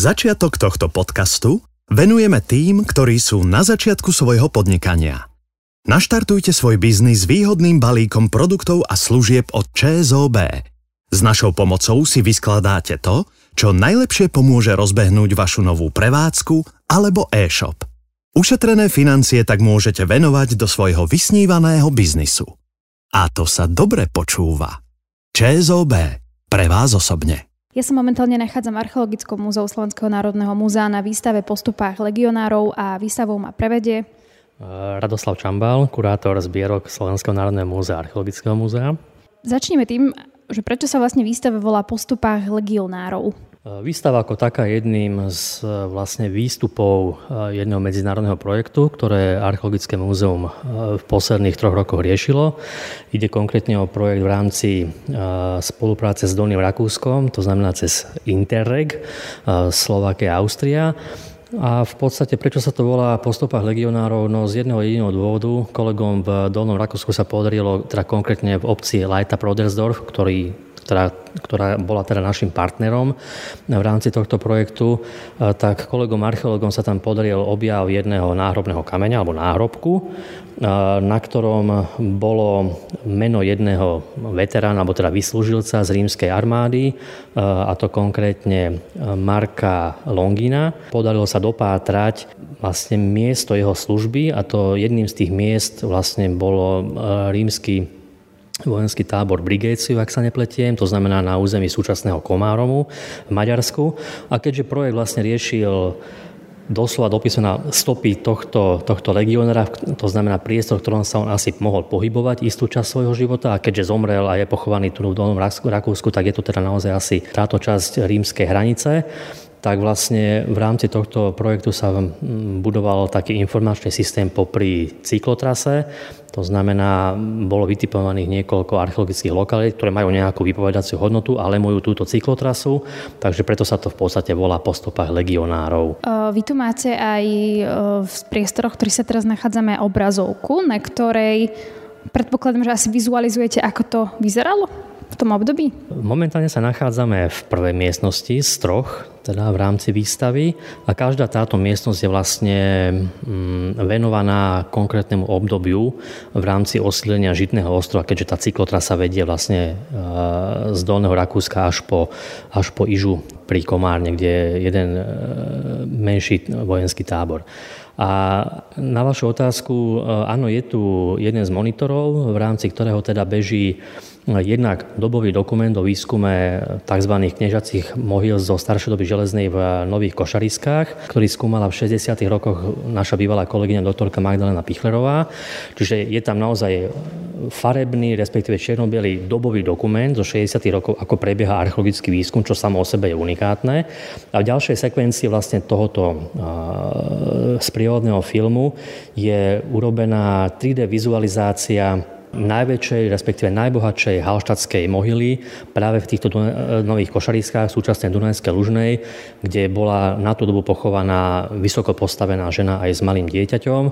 Začiatok tohto podcastu venujeme tým, ktorí sú na začiatku svojho podnikania. Naštartujte svoj biznis výhodným balíkom produktov a služieb od ČSOB. S našou pomocou si vyskladáte to, čo najlepšie pomôže rozbehnúť vašu novú prevádzku alebo e-shop. Ušetrené financie tak môžete venovať do svojho vysnívaného biznisu. A to sa dobre počúva. ČSOB. Pre vás osobne. Ja sa momentálne nachádzam v Archeologickom múzeu Slovenského národného múzea na výstave postupách legionárov a výstavou ma prevedie Radoslav Čambal, kurátor zbierok Slovenského národného múzea Archeologického múzea. Začneme tým, že prečo sa vlastne výstava volá postupách legionárov. Výstava ako taká je jedným z vlastne výstupov eh, jedného medzinárodného projektu, ktoré Archeologické múzeum v posledných troch rokoch riešilo. Ide konkrétne o projekt v rámci spolupráce s Dolným Rakúskom, to znamená cez Interreg, Slovakia a Austria. A v podstate, prečo sa to volá postupách legionárov? No z jedného jediného dôvodu. Kolegom v Dolnom Rakúsku sa podarilo, teda konkrétne v obci Leita Prodersdorf, ktorý ktorá, ktorá bola teda našim partnerom v rámci tohto projektu, e, tak kolegom archeológom sa tam podaril objav jedného náhrobného kameňa alebo náhrobku, na ktorom bolo meno jedného veterána, alebo teda vyslúžilca z rímskej armády, a to konkrétne Marka Longina. Podarilo sa dopátrať vlastne miesto jeho služby a to jedným z tých miest vlastne bolo rímsky vojenský tábor Brigéciu, ak sa nepletiem, to znamená na území súčasného Komáromu v Maďarsku. A keďže projekt vlastne riešil doslova na stopy tohto, tohto legionára, to znamená priestor, v ktorom sa on asi mohol pohybovať istú časť svojho života a keďže zomrel a je pochovaný tu v Dolnom Rakúsku, tak je to teda naozaj asi táto časť rímskej hranice tak vlastne v rámci tohto projektu sa budoval taký informačný systém popri cyklotrase. To znamená, bolo vytipovaných niekoľko archeologických lokalít, ktoré majú nejakú vypovedaciu hodnotu, ale majú túto cyklotrasu, takže preto sa to v podstate volá po stopách legionárov. Vy tu máte aj v priestoroch, ktorých sa teraz nachádzame, obrazovku, na ktorej predpokladám, že asi vizualizujete, ako to vyzeralo? V tom období? Momentálne sa nachádzame v prvej miestnosti z troch, teda v rámci výstavy a každá táto miestnosť je vlastne mm, venovaná konkrétnemu obdobiu v rámci osídlenia Žitného ostrova, keďže tá cyklotrasa vedie vlastne e, z Dolného Rakúska až po, až po Ižu pri Komárne, kde je jeden e, menší vojenský tábor. A na vašu otázku, e, áno, je tu jeden z monitorov, v rámci ktorého teda beží jednak dobový dokument o výskume tzv. kniežacích mohyl zo staršej doby železnej v Nových Košariskách, ktorý skúmala v 60. rokoch naša bývalá kolegyňa doktorka Magdalena Pichlerová. Čiže je tam naozaj farebný, respektíve čierno dobový dokument zo 60. rokov, ako prebieha archeologický výskum, čo samo o sebe je unikátne. A v ďalšej sekvencii vlastne tohoto sprievodného filmu je urobená 3D vizualizácia najväčšej, respektíve najbohatšej halštatskej mohyly práve v týchto nových košariskách súčasnej Dunajskej Lužnej, kde bola na tú dobu pochovaná vysoko postavená žena aj s malým dieťaťom.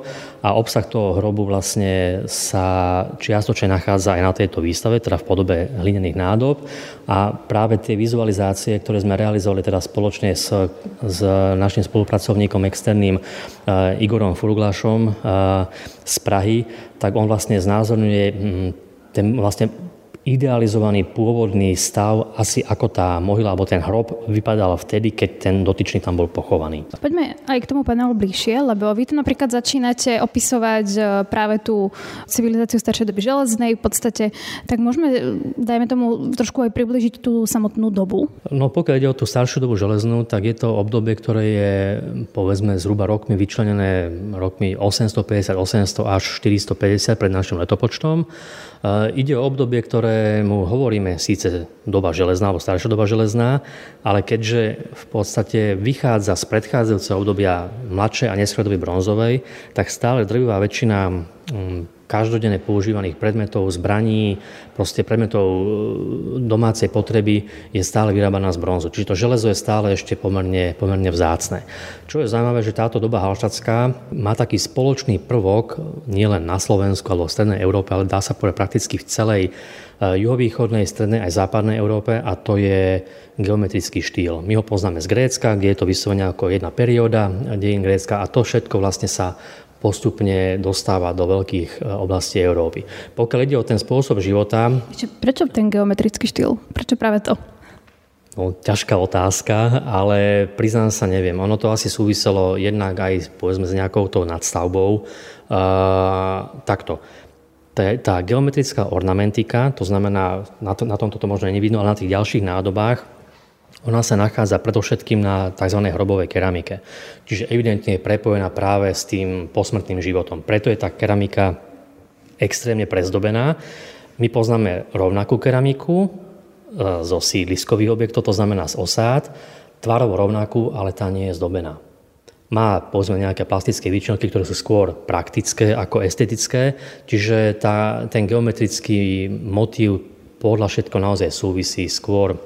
A obsah toho hrobu vlastne sa čiastočne nachádza aj na tejto výstave, teda v podobe hlinených nádob. A práve tie vizualizácie, ktoré sme realizovali teda spoločne s, s našim spolupracovníkom externým uh, Igorom Furglašom uh, z Prahy, tak on vlastne znázorňuje mm, ten vlastne idealizovaný pôvodný stav, asi ako tá mohyla alebo ten hrob vypadal vtedy, keď ten dotyčný tam bol pochovaný. Poďme aj k tomu panelu bližšie, lebo vy tu napríklad začínate opisovať e, práve tú civilizáciu staršej doby železnej v podstate, tak môžeme, e, dajme tomu, trošku aj približiť tú samotnú dobu? No pokiaľ ide o tú staršiu dobu železnú, tak je to obdobie, ktoré je povedzme zhruba rokmi vyčlenené rokmi 850, 800 až 450 pred našim letopočtom. Ide o obdobie, ktorému hovoríme síce doba železná alebo staršia doba železná, ale keďže v podstate vychádza z predchádzajúceho obdobia mladšej a neskôr doby bronzovej, tak stále drvivá väčšina mm, každodenne používaných predmetov, zbraní, proste predmetov e, domácej potreby je stále vyrábaná z bronzu. Čiže to železo je stále ešte pomerne, pomerne vzácne. Čo je zaujímavé, že táto doba halštatská má taký spoločný prvok nielen na Slovensku alebo v Strednej Európe, ale dá sa povedať prakticky v celej e, juhovýchodnej, strednej aj západnej Európe a to je geometrický štýl. My ho poznáme z Grécka, kde je to vyslovene ako jedna perióda dejín Grécka a to všetko vlastne sa postupne dostáva do veľkých e, oblastí Európy. Pokiaľ ide o ten spôsob života... Prečo ten geometrický štýl? Prečo práve to? No, ťažká otázka, ale priznám sa, neviem. Ono to asi súviselo jednak aj povedzme s nejakou tou nadstavbou. Uh, takto. Tá, tá geometrická ornamentika, to znamená, na, to, na tomto to možno nevidno, ale na tých ďalších nádobách, ona sa nachádza predovšetkým na tzv. hrobovej keramike. Čiže evidentne je prepojená práve s tým posmrtným životom. Preto je tá keramika extrémne prezdobená. My poznáme rovnakú keramiku e, zo sídliskových objektov, to znamená z osád, tvarovo rovnakú, ale tá nie je zdobená. Má povedzme nejaké plastické výčinky, ktoré sú skôr praktické ako estetické, čiže tá, ten geometrický motív podľa všetko naozaj súvisí skôr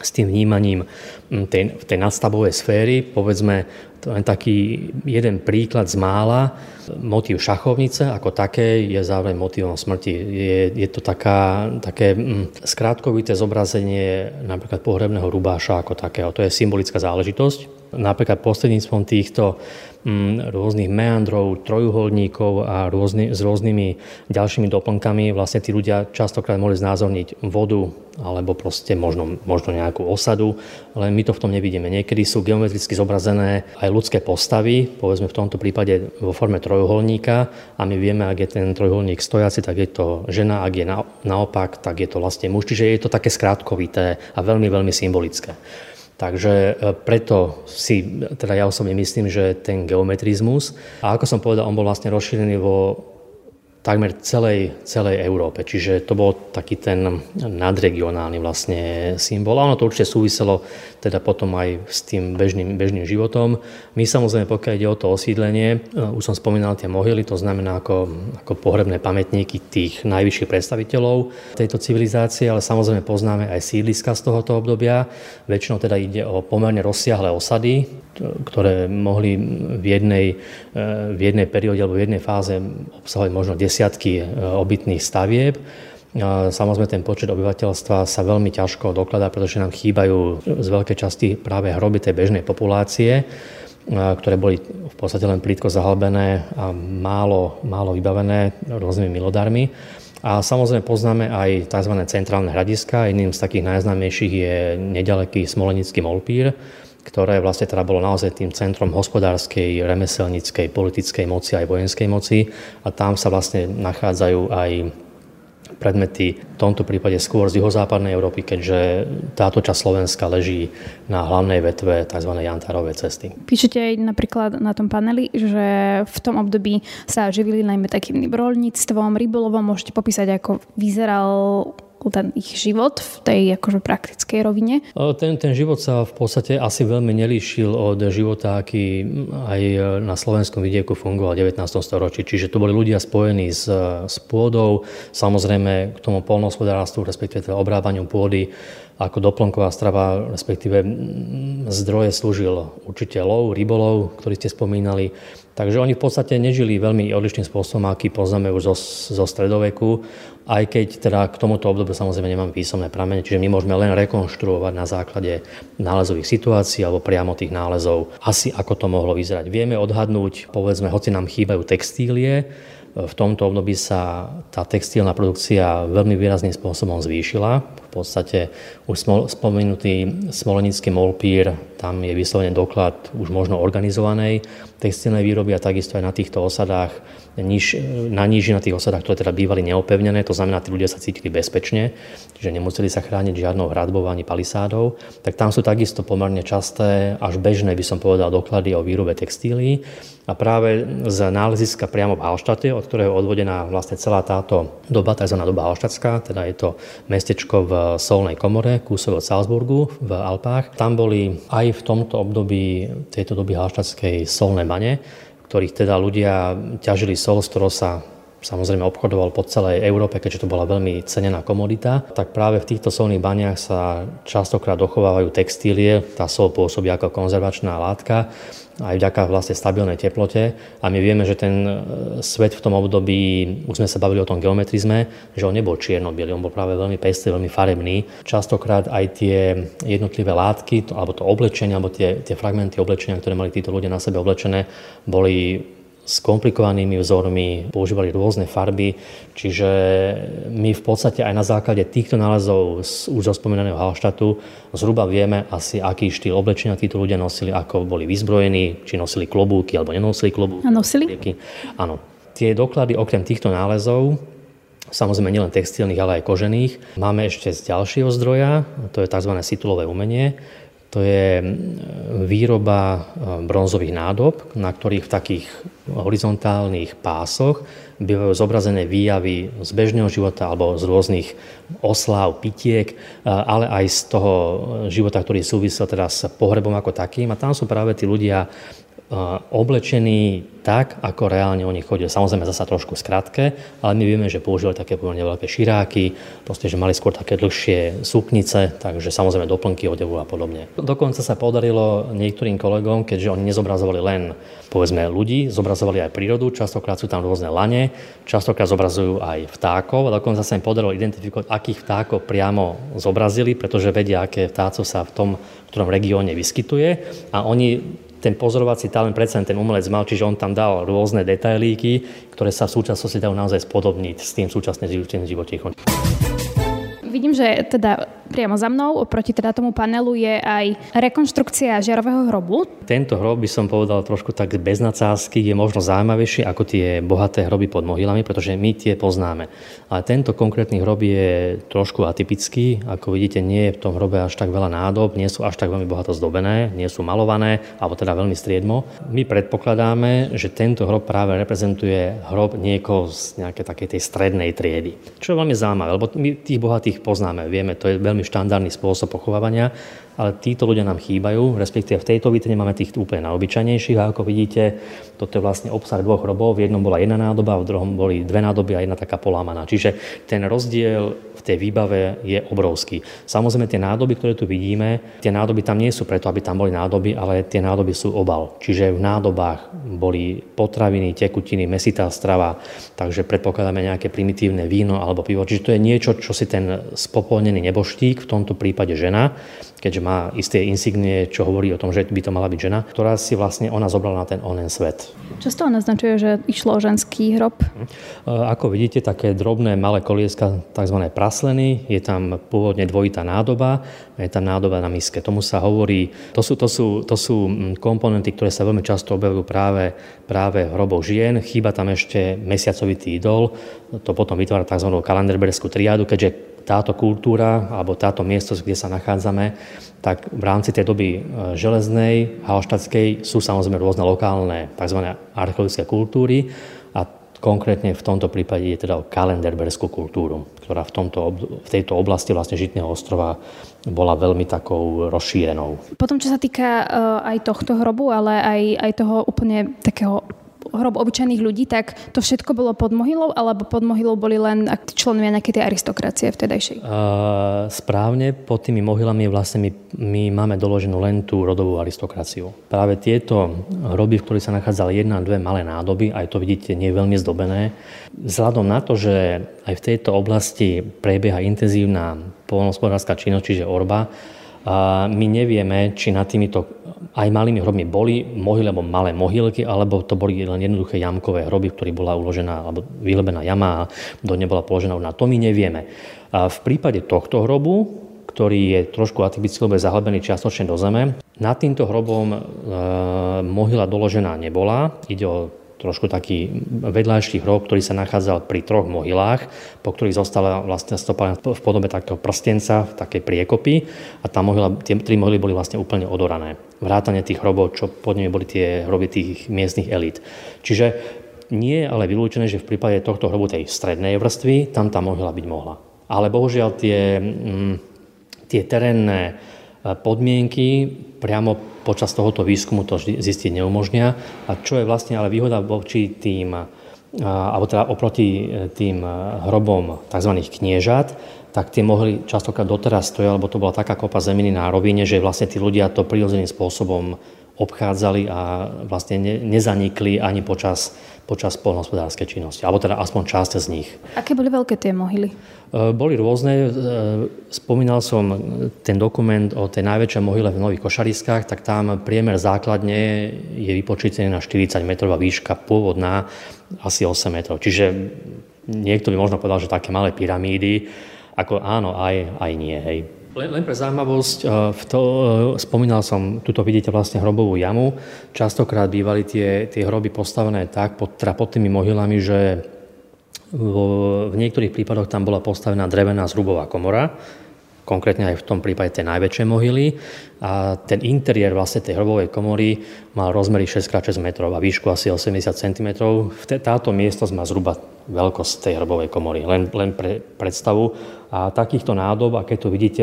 s tým vnímaním mm, tej, tej nadstavovej sféry. Povedzme, to len taký jeden príklad z mála. Motív šachovnice ako také je zároveň motívom smrti. Je, je to taká, také mm, skrátkovité zobrazenie napríklad pohrebného rubáša ako takého. To je symbolická záležitosť. Napríklad prostredníctvom týchto Mm, rôznych meandrov, trojuholníkov a rôzny, s rôznymi ďalšími doplnkami vlastne tí ľudia častokrát mohli znázorniť vodu alebo proste možno, možno nejakú osadu, ale my to v tom nevidíme. Niekedy sú geometricky zobrazené aj ľudské postavy, povedzme v tomto prípade vo forme trojuholníka a my vieme, ak je ten trojuholník stojaci, tak je to žena, ak je na, naopak, tak je to vlastne muž. Čiže je to také skrátkovité a veľmi, veľmi symbolické. Takže e, preto si, teda ja osobne myslím, že ten geometrizmus, a ako som povedal, on bol vlastne rozšírený vo takmer celej, celej Európe. Čiže to bol taký ten nadregionálny vlastne symbol. A ono to určite súviselo teda potom aj s tým bežným, bežným životom. My samozrejme, pokiaľ ide o to osídlenie, e, už som spomínal tie mohyly, to znamená ako, ako pohrebné pamätníky tých najvyšších predstaviteľov tejto civilizácie, ale samozrejme poznáme aj sídliska z tohoto obdobia. Väčšinou teda ide o pomerne rozsiahle osady, ktoré mohli v jednej, e, v jednej perióde alebo v jednej fáze obsahovať možno desiatky e, obytných stavieb. Samozrejme, ten počet obyvateľstva sa veľmi ťažko dokladá, pretože nám chýbajú z veľkej časti práve hroby tej bežnej populácie, ktoré boli v podstate len plítko zahalbené a málo, málo vybavené rôznymi milodármi. A samozrejme poznáme aj tzv. centrálne hradiska. Jedným z takých najznámejších je nedaleký Smolenický Molpír, ktoré vlastne teda bolo naozaj tým centrom hospodárskej, remeselníckej, politickej moci aj vojenskej moci a tam sa vlastne nachádzajú aj predmety v tomto prípade skôr z juhozápadnej Európy, keďže táto časť Slovenska leží na hlavnej vetve tzv. Jantárovej cesty. Píšete aj napríklad na tom paneli, že v tom období sa živili najmä takým rolníctvom, rybolovom. Môžete popísať, ako vyzeral ten ich život v tej akože praktickej rovine? Ten, ten život sa v podstate asi veľmi nelíšil od života, aký aj na slovenskom vidieku fungoval v 19. storočí. Čiže to boli ľudia spojení s, s pôdou, samozrejme k tomu polnohospodárstvu, respektíve teda obrábaniu pôdy ako doplnková strava, respektíve zdroje slúžil určite lov, rybolov, ktorý ste spomínali. Takže oni v podstate nežili veľmi odlišným spôsobom, aký poznáme už zo, zo stredoveku aj keď teda k tomuto obdobiu samozrejme nemám písomné pramene, čiže my môžeme len rekonštruovať na základe nálezových situácií alebo priamo tých nálezov, asi ako to mohlo vyzerať. Vieme odhadnúť, povedzme, hoci nám chýbajú textílie, v tomto období sa tá textilná produkcia veľmi výrazným spôsobom zvýšila. V podstate už spomenutý smolenický molpír, tam je vyslovene doklad už možno organizovanej textilnej výroby a takisto aj na týchto osadách niž, na tých osadách, ktoré teda bývali neopevnené, to znamená, tí ľudia sa cítili bezpečne, čiže nemuseli sa chrániť žiadnou hradbou ani palisádou, tak tam sú takisto pomerne časté, až bežné by som povedal, doklady o výrobe textílií. A práve z náleziska priamo v Hallštate, od ktorého je odvodená vlastne celá táto doba, tzv. doba Hallštatská, teda je to mestečko v Solnej komore, kúsok od Salzburgu v Alpách. Tam boli aj v tomto období tejto doby Hallštatskej solné bane, ktorých teda ľudia ťažili sol, z ktorého sa samozrejme obchodoval po celej Európe, keďže to bola veľmi cenená komodita, tak práve v týchto solných baniach sa častokrát dochovávajú textílie, tá sol pôsobí ako konzervačná látka aj vďaka vlastne stabilnej teplote. A my vieme, že ten e, svet v tom období, už sme sa bavili o tom geometrizme, že on nebol čierno on bol práve veľmi pestrý, veľmi farebný. Častokrát aj tie jednotlivé látky, alebo to oblečenie, alebo tie, tie fragmenty oblečenia, ktoré mali títo ľudia na sebe oblečené, boli s komplikovanými vzormi, používali rôzne farby, čiže my v podstate aj na základe týchto nálezov z už spomínaného Halštatu zhruba vieme asi, aký štýl oblečenia títo ľudia nosili, ako boli vyzbrojení, či nosili klobúky alebo nenosili klobúky. A nosili? Áno. Tie doklady okrem týchto nálezov samozrejme nielen textilných, ale aj kožených. Máme ešte z ďalšieho zdroja, to je tzv. situlové umenie, to je výroba e, bronzových nádob, na ktorých v takých horizontálnych pásoch bývajú zobrazené výjavy z bežného života alebo z rôznych osláv, pitiek, e, ale aj z toho života, ktorý súvisel teda s pohrebom ako takým. A tam sú práve tí ľudia oblečení tak, ako reálne oni chodia. Samozrejme zasa trošku skratke, ale my vieme, že používali také pomerne veľké širáky, proste, že mali skôr také dlhšie suknice, takže samozrejme doplnky odevu a podobne. Dokonca sa podarilo niektorým kolegom, keďže oni nezobrazovali len povedzme ľudí, zobrazovali aj prírodu, častokrát sú tam rôzne lane, častokrát zobrazujú aj vtákov a dokonca sa im podarilo identifikovať, akých vtákov priamo zobrazili, pretože vedia, aké vtácov sa v tom ktorom regióne vyskytuje a oni ten pozorovací talent predsa ten umelec mal, čiže on tam dal rôzne detailíky, ktoré sa v súčasnosti dajú naozaj spodobniť s tým súčasne žijúcim životíkom vidím, že teda priamo za mnou, oproti teda tomu panelu je aj rekonštrukcia žiarového hrobu. Tento hrob by som povedal trošku tak bez nadsázky, je možno zaujímavejší ako tie bohaté hroby pod mohylami, pretože my tie poznáme. Ale tento konkrétny hrob je trošku atypický. Ako vidíte, nie je v tom hrobe až tak veľa nádob, nie sú až tak veľmi bohato zdobené, nie sú malované, alebo teda veľmi striedmo. My predpokladáme, že tento hrob práve reprezentuje hrob niekoho z nejakej takej tej strednej triedy. Čo je veľmi zaujímavé, lebo my tých bohatých poznáme, vieme, to je veľmi štandardný spôsob pochovávania, ale títo ľudia nám chýbajú, respektíve v tejto vitrine máme tých úplne najobyčajnejších a ako vidíte, toto je vlastne obsah dvoch hrobov, v jednom bola jedna nádoba, v druhom boli dve nádoby a jedna taká polámaná. Čiže ten rozdiel tej výbave je obrovský. Samozrejme tie nádoby, ktoré tu vidíme, tie nádoby tam nie sú preto, aby tam boli nádoby, ale tie nádoby sú obal. Čiže v nádobách boli potraviny, tekutiny, mesitá strava, takže predpokladáme nejaké primitívne víno alebo pivo. Čiže to je niečo, čo si ten spopolnený neboštík, v tomto prípade žena, keďže má isté insignie, čo hovorí o tom, že by to mala byť žena, ktorá si vlastne ona zobrala na ten onen svet. Často naznačuje, že išlo o ženský hrob? Hm. Ako vidíte, také drobné malé kolieska, tzv. prasleny, je tam pôvodne dvojitá nádoba, je tam nádoba na miske. Tomu sa hovorí, to sú, to sú, to sú hm, komponenty, ktoré sa veľmi často objavujú práve, práve v hroboch žien. Chýba tam ešte mesiacovitý idol, to potom vytvára tzv. kalenderberskú triádu, keďže táto kultúra alebo táto miesto, kde sa nachádzame, tak v rámci tej doby e, železnej, halštatskej sú samozrejme rôzne lokálne tzv. archeologické kultúry a konkrétne v tomto prípade je teda o kalenderberskú kultúru, ktorá v, tomto, v tejto oblasti vlastne Žitného ostrova bola veľmi takou rozšírenou. Potom, čo sa týka uh, aj tohto hrobu, ale aj, aj toho úplne takého hrob obyčajných ľudí, tak to všetko bolo pod mohylou, alebo pod mohylou boli len členovia nejakej tej aristokracie vtedajšej? Uh, správne, pod tými mohylami vlastne my, my máme doloženú len tú rodovú aristokraciu. Práve tieto hroby, v ktorých sa nachádzali jedna, dve malé nádoby, aj to vidíte, nie je veľmi zdobené. Vzhľadom na to, že aj v tejto oblasti prebieha intenzívna polnospodárska činnosť, čiže orba, my nevieme, či nad týmito aj malými hrobmi boli mohyly alebo malé mohylky, alebo to boli len jednoduché jamkové hroby, v ktorých bola uložená alebo vylebená jama a do nebola položená na to my nevieme. A v prípade tohto hrobu, ktorý je trošku atypický, lebo je zahlebený čiastočne do zeme, nad týmto hrobom e, mohyla doložená nebola. Ide o trošku taký vedľajší hrob, ktorý sa nachádzal pri troch mohylách, po ktorých zostala vlastne stopa v podobe takého prstenca, v takej priekopy a tá mohyla, tie tri mohyly boli vlastne úplne odorané. Vrátane tých hrobov, čo pod nimi boli tie hroby tých miestnych elít. Čiže nie je ale vylúčené, že v prípade tohto hrobu tej strednej vrstvy tam tá mohyla byť mohla. Ale bohužiaľ tie, mm, tie terénne podmienky priamo počas tohoto výskumu to zistiť neumožnia. A čo je vlastne ale výhoda voči tým alebo teda oproti tým hrobom tzv. kniežat, tak tie mohli častokrát doteraz stojí, lebo to bola taká kopa zeminy na rovine, že vlastne tí ľudia to prirodzeným spôsobom obchádzali a vlastne ne, nezanikli ani počas, počas polnohospodárskej činnosti, alebo teda aspoň časť z nich. Aké boli veľké tie mohyly? E, boli rôzne. E, spomínal som ten dokument o tej najväčšej mohyle v Nových Košariskách, tak tam priemer základne je vypočítený na 40 metrov a výška pôvodná asi 8 metrov. Čiže niekto by možno povedal, že také malé pyramídy, ako áno, aj, aj nie. Hej. Len, len pre zaujímavosť, eh, v to, eh, spomínal som, tuto vidíte vlastne hrobovú jamu. Častokrát bývali tie, tie hroby postavené tak, pod, teda pod tými mohylami, že v, v niektorých prípadoch tam bola postavená drevená zrubová komora, konkrétne aj v tom prípade tie najväčšie mohyly. A ten interiér vlastne tej hrobovej komory mal rozmery 6x6 metrov a výšku asi 80 cm. Táto miestnosť má zhruba veľkosť tej hrbovej komory, len, len pre predstavu. A takýchto nádob, a keď to vidíte,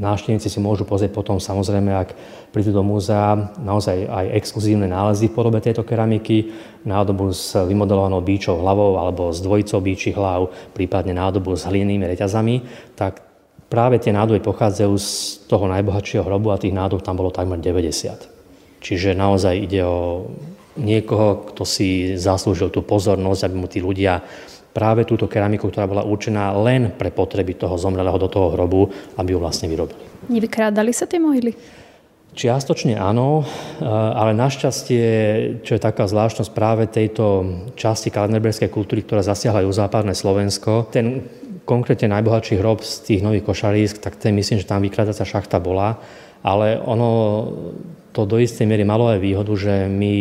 návštevníci si môžu pozrieť potom samozrejme, ak prídu do múzea, naozaj aj exkluzívne nálezy v podobe tejto keramiky, nádobu s vymodelovanou bíčou hlavou alebo s dvojicou bíčich hlav, prípadne nádobu s hlinými reťazami, tak práve tie nádoby pochádzajú z toho najbohatšieho hrobu a tých nádob tam bolo takmer 90. Čiže naozaj ide o niekoho, kto si zaslúžil tú pozornosť, aby mu tí ľudia práve túto keramiku, ktorá bola určená len pre potreby toho zomrelého do toho hrobu, aby ju vlastne vyrobili. Nevykrádali sa tie mohyly? Čiastočne áno, ale našťastie, čo je taká zvláštnosť práve tejto časti kalenderberskej kultúry, ktorá zasiahla západné Slovensko, ten konkrétne najbohatší hrob z tých nových košarísk, tak ten myslím, že tam vykladacia šachta bola, ale ono to do istej miery malo aj výhodu, že my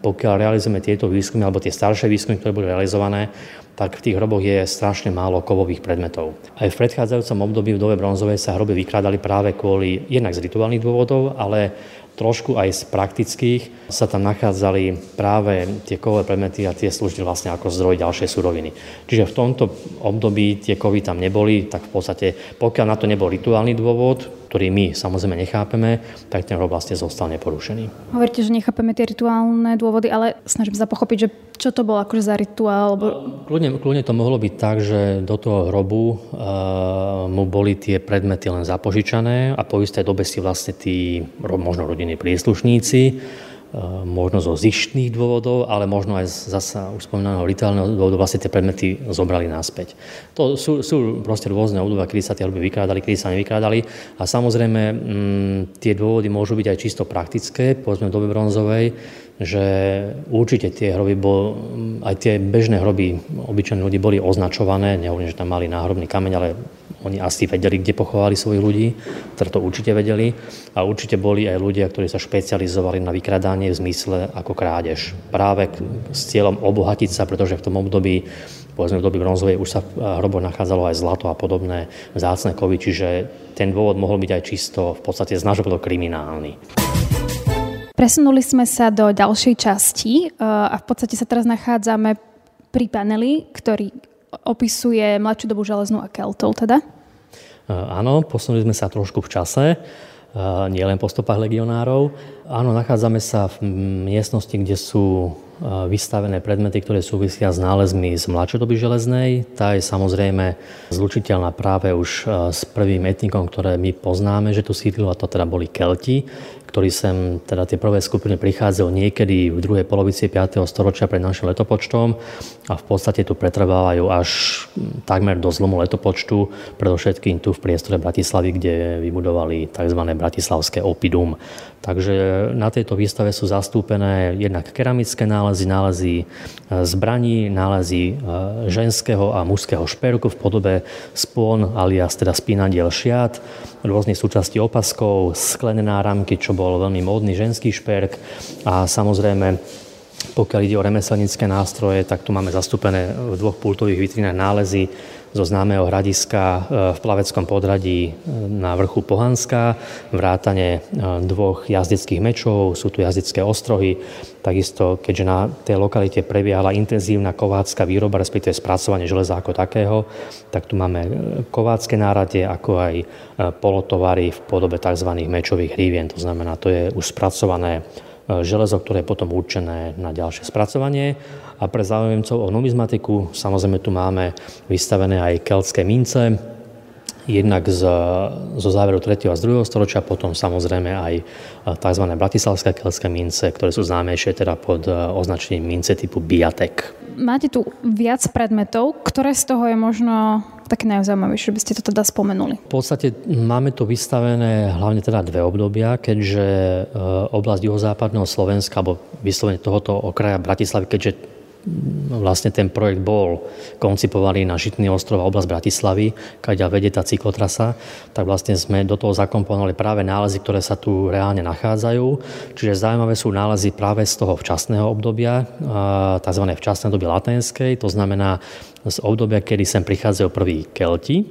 pokiaľ realizujeme tieto výskumy, alebo tie staršie výskumy, ktoré boli realizované, tak v tých hroboch je strašne málo kovových predmetov. Aj v predchádzajúcom období v dobe bronzovej sa hroby vykrádali práve kvôli jednak z rituálnych dôvodov, ale trošku aj z praktických sa tam nachádzali práve tie kovové predmety a tie slúžili vlastne ako zdroj ďalšej suroviny. Čiže v tomto období tie kovy tam neboli, tak v podstate pokiaľ na to nebol rituálny dôvod, ktorý my samozrejme nechápeme, tak ten rok vlastne zostal neporušený. Hovoríte, že nechápeme tie rituálne dôvody, ale snažím sa pochopiť, že čo to bolo akože za rituál? Lebo... Kľudne, kľudne to mohlo byť tak, že do toho hrobu uh, mu boli tie predmety len zapožičané a po istej dobe si vlastne tí možno rodinní príslušníci možno zo zištných dôvodov, ale možno aj zasa už spomínaného rituálneho dôvodu vlastne tie predmety zobrali naspäť. To sú, sú proste rôzne obdobia, kedy sa tie hroby vykrádali, kedy sa nevykrádali a samozrejme m, mm, tie dôvody môžu byť aj čisto praktické, povedzme v dobe bronzovej, že určite tie hroby, bol, aj tie bežné hroby obyčajných ľudí boli označované, nehovorím, že tam mali náhrobný kameň, ale oni asi vedeli, kde pochovali svojich ľudí, ktorí to určite vedeli. A určite boli aj ľudia, ktorí sa špecializovali na vykradanie v zmysle ako krádež. Práve s cieľom obohatiť sa, pretože v tom období povedzme v doby bronzovej už sa v hroboch nachádzalo aj zlato a podobné vzácne kovy, čiže ten dôvod mohol byť aj čisto v podstate z nášho kriminálny. Presunuli sme sa do ďalšej časti eh, a v podstate sa teraz nachádzame pri paneli, ktorý opisuje mladšiu dobu železnú a keltov teda? E, áno, posunuli sme sa trošku v čase, e, nielen po stopách legionárov. Áno, nachádzame sa v miestnosti, kde sú vystavené predmety, ktoré súvisia s nálezmi z mladšej doby železnej. Tá je samozrejme zlučiteľná práve už s prvým etnikom, ktoré my poznáme, že tu sídlilo, a to teda boli Kelti ktorí sem, teda tie prvé skupiny prichádzajú niekedy v druhej polovici 5. storočia pred našim letopočtom a v podstate tu pretrvávajú až takmer do zlomu letopočtu, predovšetkým tu v priestore Bratislavy, kde vybudovali tzv. bratislavské opidum. Takže na tejto výstave sú zastúpené jednak keramické nálezy, nálezy e, zbraní, nálezy e, ženského a mužského šperku v podobe spon alias teda spínadiel šiat, rôznych súčastí opaskov, sklené náramky, čo bol veľmi módny ženský šperk. A samozrejme pokiaľ ide o remeselnícke nástroje, tak tu máme zastúpené v dvoch pultových vitrínach nálezy zo známeho hradiska e, v plaveckom podradí e, na vrchu Pohanska, vrátane e, dvoch jazdeckých mečov, sú tu jazdecké ostrohy, takisto keďže na tej lokalite prebiehala intenzívna kovácka výroba, respektíve spracovanie železa ako takého, tak tu máme kovácké náradie, ako aj polotovary v podobe tzv. mečových hrívien, to znamená, to je už spracované železo, ktoré je potom určené na ďalšie spracovanie. A pre záujemcov o numizmatiku samozrejme tu máme vystavené aj keltské mince, jednak z, zo záveru 3. a z 2. storočia, potom samozrejme aj e, tzv. bratislavské keltské mince, ktoré sú známejšie teda pod e, označením mince typu Biatek. Máte tu viac predmetov, ktoré z toho je možno také najzaujímavejšie, by ste to teda spomenuli? V podstate máme tu vystavené hlavne teda dve obdobia, keďže e, oblasť juhozápadného Slovenska, alebo vyslovene tohoto okraja Bratislavy, keďže vlastne ten projekt bol koncipovaný na Žitný ostrov a oblasť Bratislavy, kaďa vedie tá cyklotrasa, tak vlastne sme do toho zakomponovali práve nálezy, ktoré sa tu reálne nachádzajú. Čiže zaujímavé sú nálezy práve z toho včasného obdobia, tzv. včasné doby latenskej, to znamená z obdobia, kedy sem prichádzajú prví Kelti.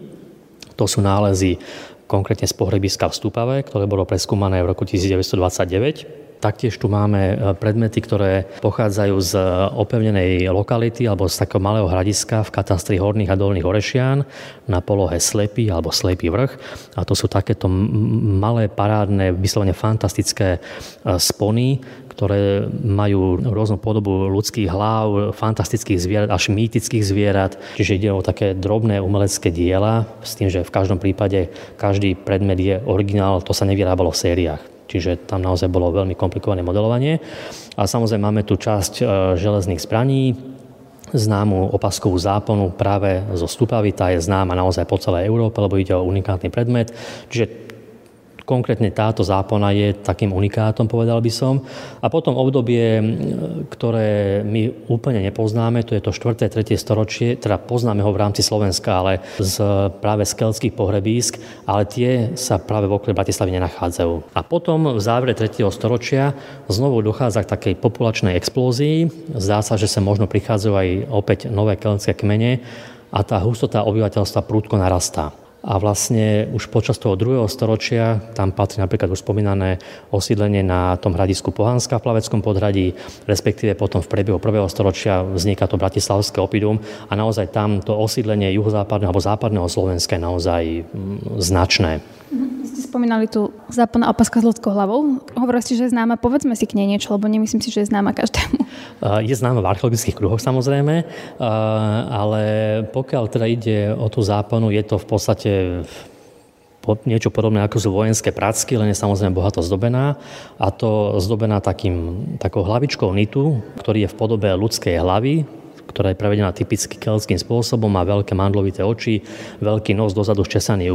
To sú nálezy konkrétne z pohrebiska v Stupave, ktoré bolo preskúmané v roku 1929 Taktiež tu máme e, predmety, ktoré pochádzajú z e, opevnenej lokality alebo z takého malého hradiska v katastri Horných a Dolných Orešian na polohe Slepý alebo Slepý vrch. A to sú takéto malé, parádne, vyslovene fantastické e, spony, ktoré majú rôznu podobu ľudských hlav, fantastických zvierat, až mýtických zvierat. Čiže ide o také drobné umelecké diela, s tým, že v každom prípade každý predmet je originál, to sa nevyrábalo v sériách. Čiže tam naozaj bolo veľmi komplikované modelovanie. A samozrejme máme tu časť e, železných zbraní, známu opaskovú záponu práve zo Stupavy, tá je známa naozaj po celej Európe, lebo ide o unikátny predmet. Čiže Konkrétne táto zápona je takým unikátom, povedal by som. A potom obdobie, ktoré my úplne nepoznáme, to je to 4. 3. storočie, teda poznáme ho v rámci Slovenska, ale z, práve z keltských pohrebísk, ale tie sa práve v okolí Bratislavy nenachádzajú. A potom v závere 3. storočia znovu dochádza k takej populačnej explózii. Zdá sa, že sa možno prichádzajú aj opäť nové keltské kmene a tá hustota obyvateľstva prúdko narastá. A vlastne už počas toho druhého storočia tam patrí napríklad už spomínané osídlenie na tom hradisku Pohanska v Plaveckom podhradí, respektíve potom v priebehu prvého storočia vzniká to Bratislavské opidum a naozaj tam to osídlenie juhozápadného alebo západného Slovenska je naozaj mm, značné. Ste spomínali tu západná opaska s ľudskou hlavou. Hovorili ste, že je známa. Povedzme si k nej niečo, lebo nemyslím si, že je známa každému. Je známa v archeologických kruhoch samozrejme, ale pokiaľ teda ide o tú záponu, je to v podstate niečo podobné ako sú vojenské pracky, len je samozrejme bohato zdobená a to zdobená takým, takou hlavičkou nitu, ktorý je v podobe ľudskej hlavy, ktorá je prevedená typicky keltským spôsobom, má veľké mandlovité oči, veľký nos dozadu ščesaný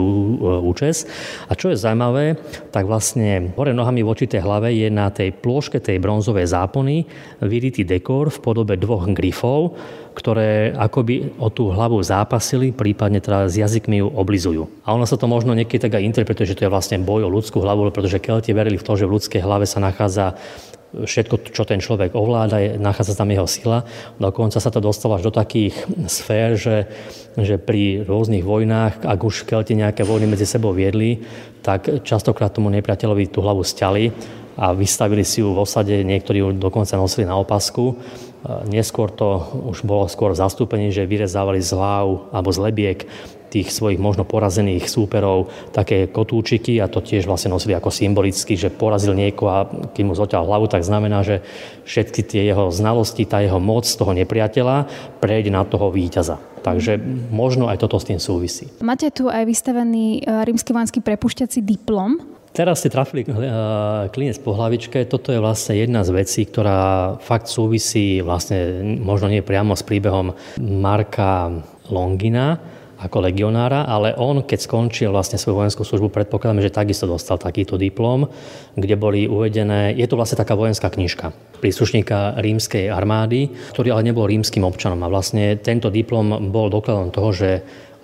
účes. A čo je zaujímavé, tak vlastne hore nohami v očitej hlave je na tej plôžke tej bronzovej zápony vyritý dekor v podobe dvoch grifov, ktoré akoby o tú hlavu zápasili, prípadne teda s jazykmi ju oblizujú. A ono sa to možno niekedy tak aj interpretuje, že to je vlastne boj o ľudskú hlavu, pretože Kelti verili v to, že v ľudskej hlave sa nachádza všetko, čo ten človek ovláda, nachádza tam jeho sila. Dokonca sa to dostalo až do takých sfér, že, že pri rôznych vojnách, ak už Kelti nejaké vojny medzi sebou viedli, tak častokrát tomu nepriateľovi tú hlavu stiali a vystavili si ju v osade, niektorí ju dokonca nosili na opasku. Neskôr to už bolo skôr v zastúpení, že vyrezávali z hlav alebo z lebiek tých svojich možno porazených súperov také kotúčiky a to tiež vlastne nosili ako symbolicky, že porazil niekoho a keď mu zoťal hlavu, tak znamená, že všetky tie jeho znalosti, tá jeho moc toho nepriateľa prejde na toho víťaza. Takže možno aj toto s tým súvisí. Máte tu aj vystavený e, rímsky vojenský prepušťací diplom. Teraz ste trafili e, klinec po hlavičke. Toto je vlastne jedna z vecí, ktorá fakt súvisí vlastne možno nie priamo s príbehom Marka Longina, ako legionára, ale on, keď skončil vlastne svoju vojenskú službu, predpokladáme, že takisto dostal takýto diplom, kde boli uvedené, je to vlastne taká vojenská knižka príslušníka rímskej armády, ktorý ale nebol rímským občanom. A vlastne tento diplom bol dokladom toho, že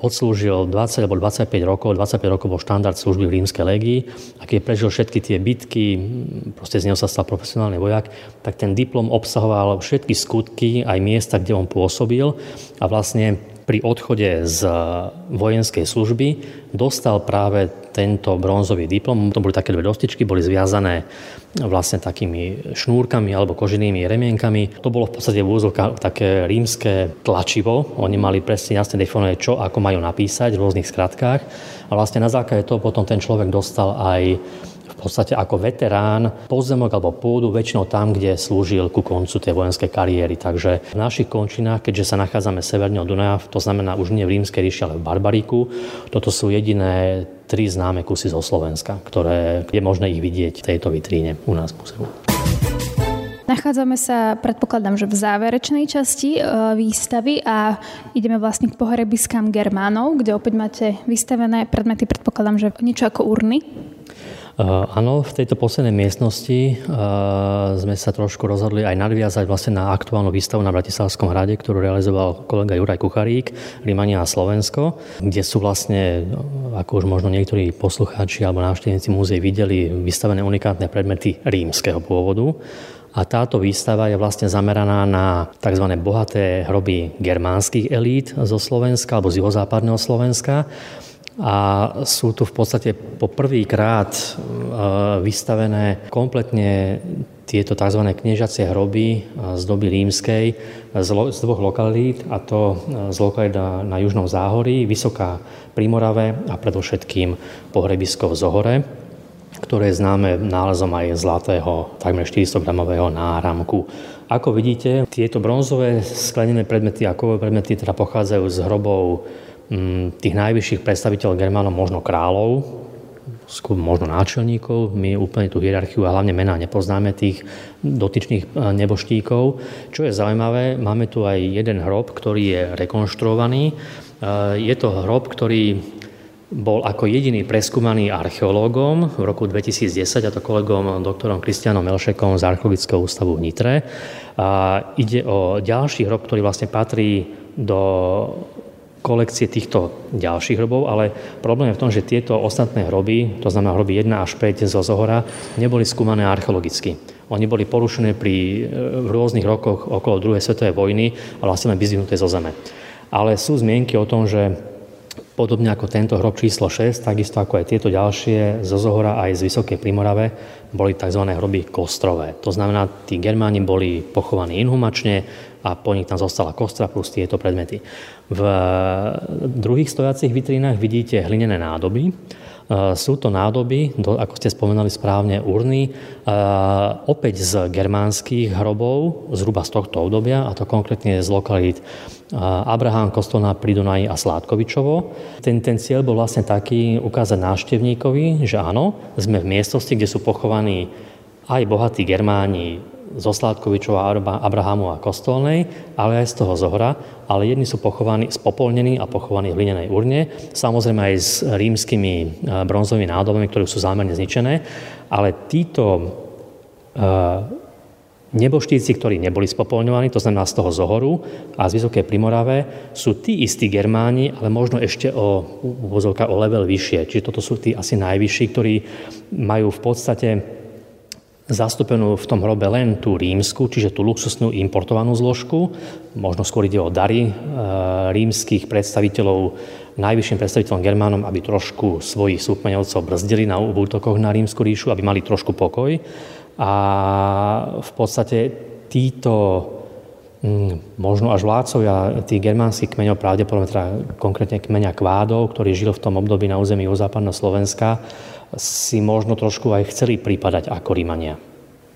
odslúžil 20 alebo 25 rokov, 25 rokov bol štandard služby v rímskej legii a keď prežil všetky tie bitky, proste z neho sa stal profesionálny vojak, tak ten diplom obsahoval všetky skutky, aj miesta, kde on pôsobil a vlastne pri odchode z vojenskej služby dostal práve tento bronzový diplom. To boli také dve dostičky, boli zviazané vlastne takými šnúrkami alebo koženými remienkami. To bolo v podstate v také rímske tlačivo. Oni mali presne jasne definované, čo ako majú napísať v rôznych skratkách. A vlastne na základe toho potom ten človek dostal aj v podstate ako veterán pozemok alebo pôdu väčšinou tam, kde slúžil ku koncu tej vojenskej kariéry. Takže v našich končinách, keďže sa nachádzame severne od Dunaja, to znamená už nie v Rímskej ríši, ale v Barbariku, toto sú jediné tri známe kusy zo Slovenska, ktoré je možné ich vidieť v tejto vitríne u nás v múzeu. Nachádzame sa, predpokladám, že v záverečnej časti e, výstavy a ideme vlastne k pohrebiskám Germánov, kde opäť máte vystavené predmety, predpokladám, že niečo ako urny. Áno, v tejto poslednej miestnosti sme sa trošku rozhodli aj nadviazať vlastne na aktuálnu výstavu na Bratislavskom hrade, ktorú realizoval kolega Juraj Kucharík, Rimania a Slovensko, kde sú vlastne, ako už možno niektorí poslucháči alebo návštevníci múzeí videli, vystavené unikátne predmety rímskeho pôvodu. A táto výstava je vlastne zameraná na tzv. bohaté hroby germánskych elít zo Slovenska alebo z juhozápadného Slovenska. A sú tu v podstate po prvýkrát e, vystavené kompletne tieto tzv. kniežacie hroby e, z doby rímskej z dvoch lokalít, a to e, z lokalít na Južnom záhorí, Vysoká Primorave a predovšetkým pohrebisko v Zohore ktoré je známe nálezom aj zlatého, takmer 400-gramového náramku. Ako vidíte, tieto bronzové sklenené predmety a kovové predmety teda pochádzajú z hrobov tých najvyšších predstaviteľov Germánov, možno kráľov, možno náčelníkov. My úplne tú hierarchiu a hlavne mená nepoznáme tých dotyčných e, neboštíkov. Čo je zaujímavé, máme tu aj jeden hrob, ktorý je rekonštruovaný. E, je to hrob, ktorý bol ako jediný preskúmaný archeológom v roku 2010, a to kolegom doktorom Kristianom Melšekom z Archeologického ústavu v Nitre. A ide o ďalší hrob, ktorý vlastne patrí do kolekcie týchto ďalších hrobov, ale problém je v tom, že tieto ostatné hroby, to znamená hroby 1 až 5 zo Zohora, neboli skúmané archeologicky. Oni boli porušené pri, v rôznych rokoch okolo druhej svetovej vojny a vlastne vyzvihnuté zo zeme. Ale sú zmienky o tom, že Podobne ako tento hrob číslo 6, takisto ako aj tieto ďalšie zo Zohora aj z Vysokej Primorave boli tzv. hroby kostrové. To znamená, tí Germáni boli pochovaní inhumačne a po nich tam zostala kostra plus tieto predmety. V druhých stojacích vitrínach vidíte hlinené nádoby, Eh, sú to nádoby, ako ste spomenali správne, urny, eh, opäť z germánskych hrobov, zhruba z tohto obdobia, a to konkrétne z lokalít eh, Abraham, Kostolná pri a Sládkovičovo. Ten, ten cieľ bol vlastne taký ukázať návštevníkovi, že áno, sme v miestnosti, kde sú pochovaní aj bohatí Germáni zo Sládkovičova, Abrahamu a Kostolnej, ale aj z toho Zohra, ale jedni sú pochovaní, spopolnení a pochovaní v hlinenej urne, samozrejme aj s rímskymi e, bronzovými nádobami, ktoré sú zámerne zničené, ale títo e, neboštíci, ktorí neboli spopolňovaní, to znamená z toho Zohoru a z Vysokej Primorave, sú tí istí Germáni, ale možno ešte o, o level vyššie. Čiže toto sú tí asi najvyšší, ktorí majú v podstate zastúpenú v tom hrobe len tú rímsku, čiže tú luxusnú importovanú zložku. Možno skôr ide o dary e, rímskych predstaviteľov najvyšším predstaviteľom Germánom, aby trošku svojich súpmeňovcov brzdili na útokoch na rímsku ríšu, aby mali trošku pokoj. A v podstate títo mm, možno až vládcovia tých germánskych kmeňov, pravdepodobne teda konkrétne kmeňa Kvádov, ktorý žil v tom období na území západného Slovenska, si možno trošku aj chceli prípadať ako Rímania.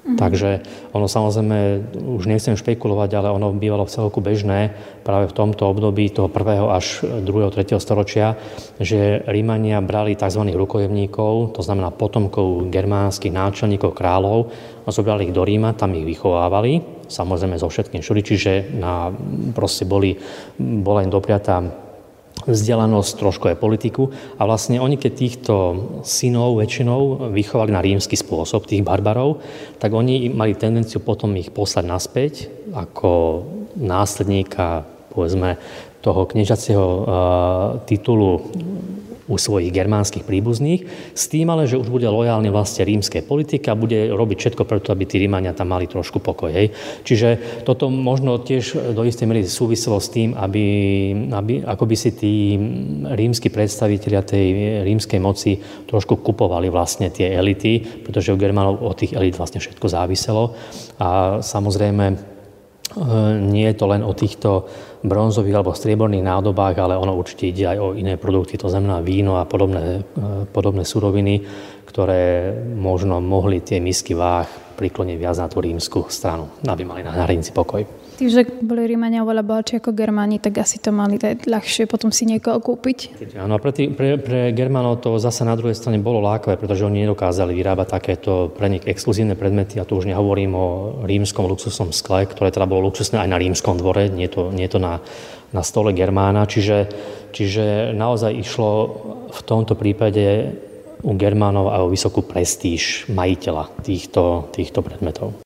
Mm-hmm. Takže ono samozrejme, už nechcem špekulovať, ale ono bývalo v celku bežné práve v tomto období toho prvého až druhého, tretieho storočia, že Rímania brali tzv. rukojemníkov, to znamená potomkov germánskych náčelníkov, kráľov a zobrali ich do Ríma, tam ich vychovávali, samozrejme so všetkým všudy, čiže na, proste boli, bola im dopriatá vzdelanosť, trošku aj politiku. A vlastne oni, keď týchto synov väčšinou vychovali na rímsky spôsob, tých barbarov, tak oni mali tendenciu potom ich poslať naspäť ako následníka, povedzme, toho kniežacieho titulu u svojich germánskych príbuzných, s tým ale, že už bude lojálny vlastne rímskej politike a bude robiť všetko preto, aby tí Rímania tam mali trošku pokoj. Hej. Čiže toto možno tiež do istej miery súviselo s tým, aby, aby ako by si tí rímsky predstavitelia tej rímskej moci trošku kupovali vlastne tie elity, pretože u Germánov od tých elit vlastne všetko záviselo. A samozrejme, nie je to len o týchto bronzových alebo strieborných nádobách, ale ono určite ide aj o iné produkty, to znamená víno a podobné, e, podobné suroviny, ktoré možno mohli tie misky váh prikloniť viac na tú rímsku stranu, aby mali na hranici pokoj. Tým, že boli Rímania oveľa bohatší ako Germáni, tak asi to mali ľahšie potom si niekoho kúpiť. Áno, pre, tý, pre, pre Germánov to zase na druhej strane bolo lákavé, pretože oni nedokázali vyrábať takéto pre nich exkluzívne predmety a tu už nehovorím o rímskom luxusnom skle, ktoré teda bolo luxusné aj na rímskom dvore, nie to, nie to na, na stole Germána, čiže, čiže naozaj išlo v tomto prípade u Germánov aj o vysokú prestíž majiteľa týchto, týchto predmetov.